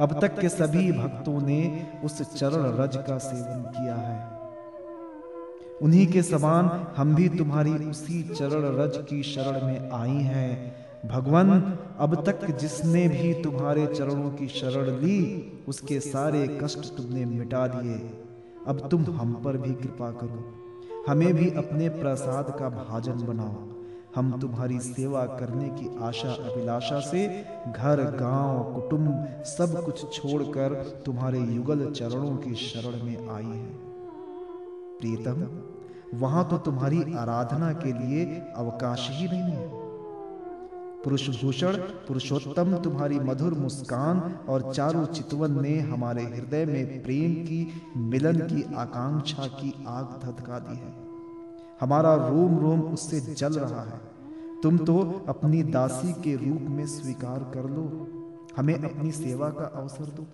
अब तक के सभी भक्तों ने उस चरण रज का सेवन किया है। उन्हीं के समान हम भी तुम्हारी उसी चरण रज की शरण में आई हैं। भगवान, अब तक जिसने भी तुम्हारे चरणों की शरण ली, उसके सारे कष्ट तुमने मिटा दिए। अब तुम हम पर भी कृपा करो। हमें भी अपने प्रसाद का भाजन बनाओ। हम तुम्हारी सेवा करने की आशा अभिलाषा से घर, गाँव, कुटुंब सब कुछ छोड़कर तुम्हारे युगल चरणों की शरण में आई है। प्रीतम, वहाँ तो तुम्हारी आराधना के लिए अवकाश ही नहीं है। पुरुष भूषण पुरुषोत्तम, तुम्हारी मधुर मुस्कान और चारु चितवन ने हमारे हृदय में प्रेम की, मिलन की आकांक्षा की आग धधका दी है। हमारा रोम रोम उससे जल रहा है। तुम तो अपनी दासी के रूप में स्वीकार कर लो। हमें अपनी सेवा का अवसर दो।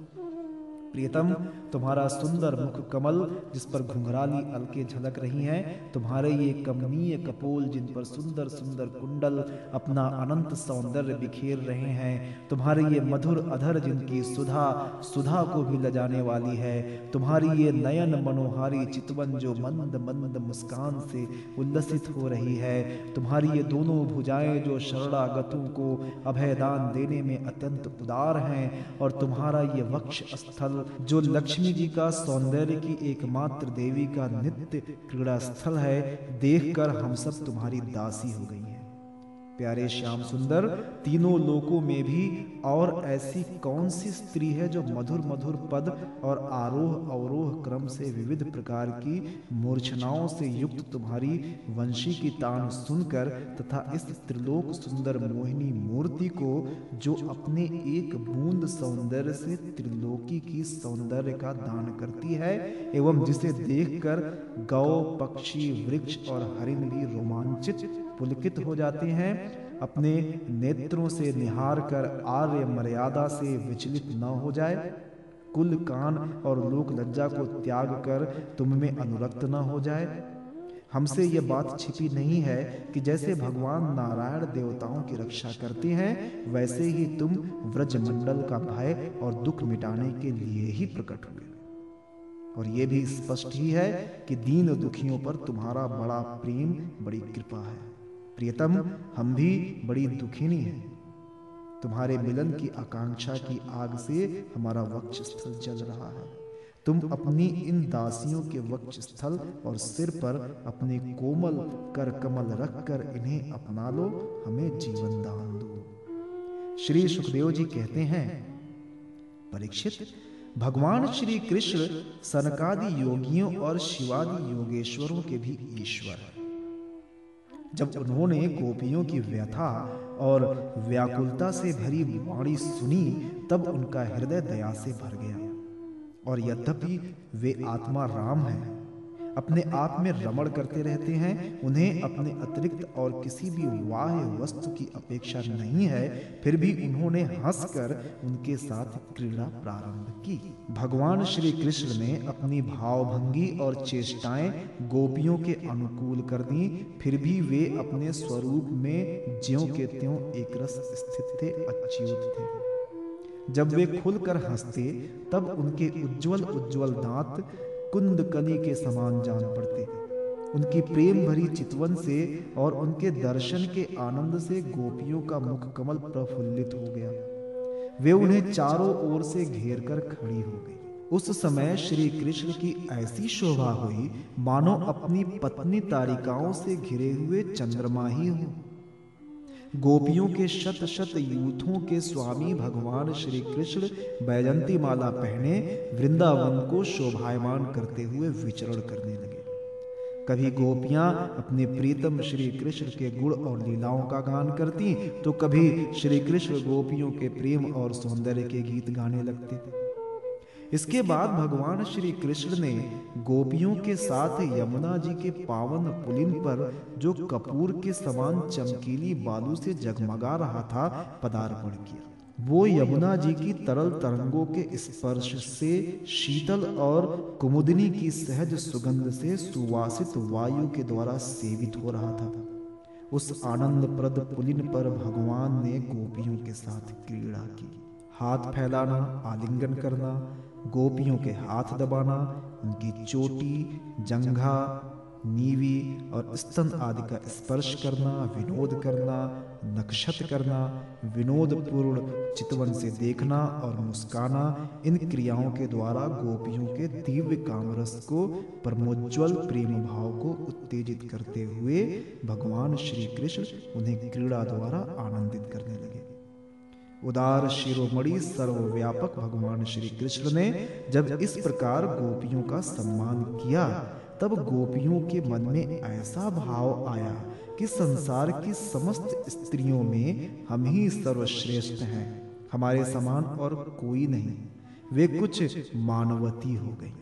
प्रियतम, तुम्हारा सुंदर मुख कमल, जिस पर घुंघराली अलके झलक रही हैं, तुम्हारे ये कमनीय कपोल, जिन पर सुंदर सुंदर कुंडल अपना अनंत सौंदर्य बिखेर रहे हैं, तुम्हारे ये मधुर अधर, जिनकी सुधा सुधा को भी लजाने वाली है, तुम्हारी ये नयन मनोहारी चितवन जो मंद मंद मुस्कान से उल्लसित हो रही है, तुम्हारी ये दोनों भुजाएँ जो शरणागतों को अभयदान देने में अत्यंत उदार हैं, और तुम्हारा ये वक्ष स्थल जो लक्ष्मी जी का सौंदर्य की एकमात्र देवी का नित्य क्रीड़ा स्थल है, देखकर हम सब तुम्हारी दासी हो गई प्यारे श्याम सुंदर, तीनों लोकों में भी और ऐसी कौन सी स्त्री है जो मधुर मधुर पद और आरोह अवरोह क्रम से विविध प्रकार की मूर्छनाओं से युक्त तुम्हारी वंशी की तान सुनकर तथा इस त्रिलोक सुंदर मोहिनी मूर्ति को जो अपने एक बूंद सौंदर्य से त्रिलोकी की सौंदर्य का दान करती है एवं जिसे देखकर गौ, पक्षी, वृक्ष और हरिण भी रोमांचित, पुलकित हो जाते हैं। अपने नेत्रों से निहार कर आर्य मर्यादा से विचलित न हो जाए। कुल कान और लोक लज्जा को त्याग कर तुम में अनुरक्त न हो जाए। हमसे यह बात छिपी नहीं है कि जैसे भगवान नारायण देवताओं की रक्षा करते हैं, वैसे ही तुम व्रजमंडल का भय और दुख मिटाने के लिए ही प्रकट हुए। और यह भी स्पष्ट ही है कि दीन दुखियों पर तुम्हारा बड़ा प्रेम, बड़ी कृपा है। प्रियतम, हम भी बड़ी दुखिनी हैं। तुम्हारे मिलन की आकांक्षा की आग से हमारा वक्ष स्थल जल रहा है। तुम अपनी इन दासियों के वक्ष स्थल और सिर पर अपने कोमल कर कमल रख कर इन्हें अपना लो, हमें जीवन दान दो। श्री सुखदेव जी कहते हैं, परीक्षित, भगवान श्री कृष्ण सनकादि योगियों और शिवादि योगेश्वरों के भी ईश्वर है। जब उन्होंने गोपियों की व्यथा और व्याकुलता से भरी वाणी सुनी, तब उनका हृदय दया से भर गया। और यद्यपि वे आत्मा राम हैं अपने आप में रमण करते रहते हैं, उन्हें अपने अतिरिक्त और किसी भी वाह्य वस्तु की अपेक्षा नहीं है, फिर भी उन्होंने हंसकर उनके साथ क्रीड़ा प्रारंभ की। भगवान श्री कृष्ण ने अपनी भावभंगी और चेष्टाएँ गोपियों के अनुकूल कर दी, फिर भी वे अपने स्वरूप में ज्यो के त्यों एक रस स्थित थे, अच्युत थे। जब वे खुलकर हँसते, तब उनके उज्जवल उज्जवल दांत कुंद कली के समान जान पड़ते उनकी प्रेम भरी चितवन से और उनके दर्शन के आनंद से गोपियों का मुख कमल प्रफुल्लित हो गया। वे उन्हें चारों ओर से घेर कर खड़ी हो गई। उस समय श्री कृष्ण की ऐसी शोभा हुई, मानो अपनी पत्नी तारिकाओं से घिरे हुए चंद्रमा ही हो। गोपियों के शत शत यूथों के स्वामी भगवान श्री कृष्ण बैजंती माला पहने वृंदावन को शोभायमान करते हुए विचरण करने लगे। कभी गोपियाँ अपने प्रीतम श्री कृष्ण के गुण और लीलाओं का गान करती तो कभी श्री कृष्ण गोपियों के प्रेम और सौंदर्य के गीत गाने लगते इसके बाद भगवान श्री कृष्ण ने गोपियों के साथ यमुना जी के पावन पुलिन पर जो कपूर के समान चमकीली बालू से जगमगा रहा था पदार्पण किया। वो यमुना जी की तरल तरंगों के स्पर्श से शीतल और कुमुदिनी की सहज सुगंध से सुवासित वायु के द्वारा सेवित हो रहा था। उस आनंद प्रद पुलिन पर भगवान ने गोपियों के साथ क्रीड़ा की। हाथ फैलाना आलिंगन करना गोपियों के हाथ दबाना, उनकी चोटी, जंघा, नीवी और स्तन आदि का स्पर्श करना, विनोद करना, नक्षत करना विनोद पूर्ण चितवन से देखना और मुस्काना, इन क्रियाओं के द्वारा गोपियों के दिव्य कामरस को परमोज्वल प्रेम भाव को उत्तेजित करते हुए भगवान श्री कृष्ण उन्हें क्रीड़ा द्वारा आनंदित करने लगे। उदार शिरोमणि सर्वव्यापक भगवान श्री कृष्ण ने जब इस प्रकार गोपियों का सम्मान किया, तब गोपियों के मन में ऐसा भाव आया कि संसार की समस्त स्त्रियों में हम ही सर्वश्रेष्ठ हैं, हमारे समान और कोई नहीं। वे कुछ मानवती हो गई।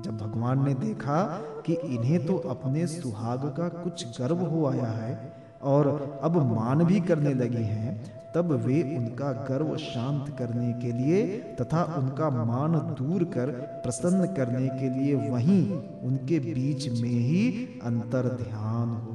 जब भगवान ने देखा कि इन्हें तो अपने सुहाग का कुछ गर्व हो आया है और अब मान भी करने लगी हैं तब वे उनका गर्व शांत करने के लिए तथा उनका मान दूर कर प्रसन्न करने के लिए वहीं उनके बीच में ही अंतर ध्यान हो।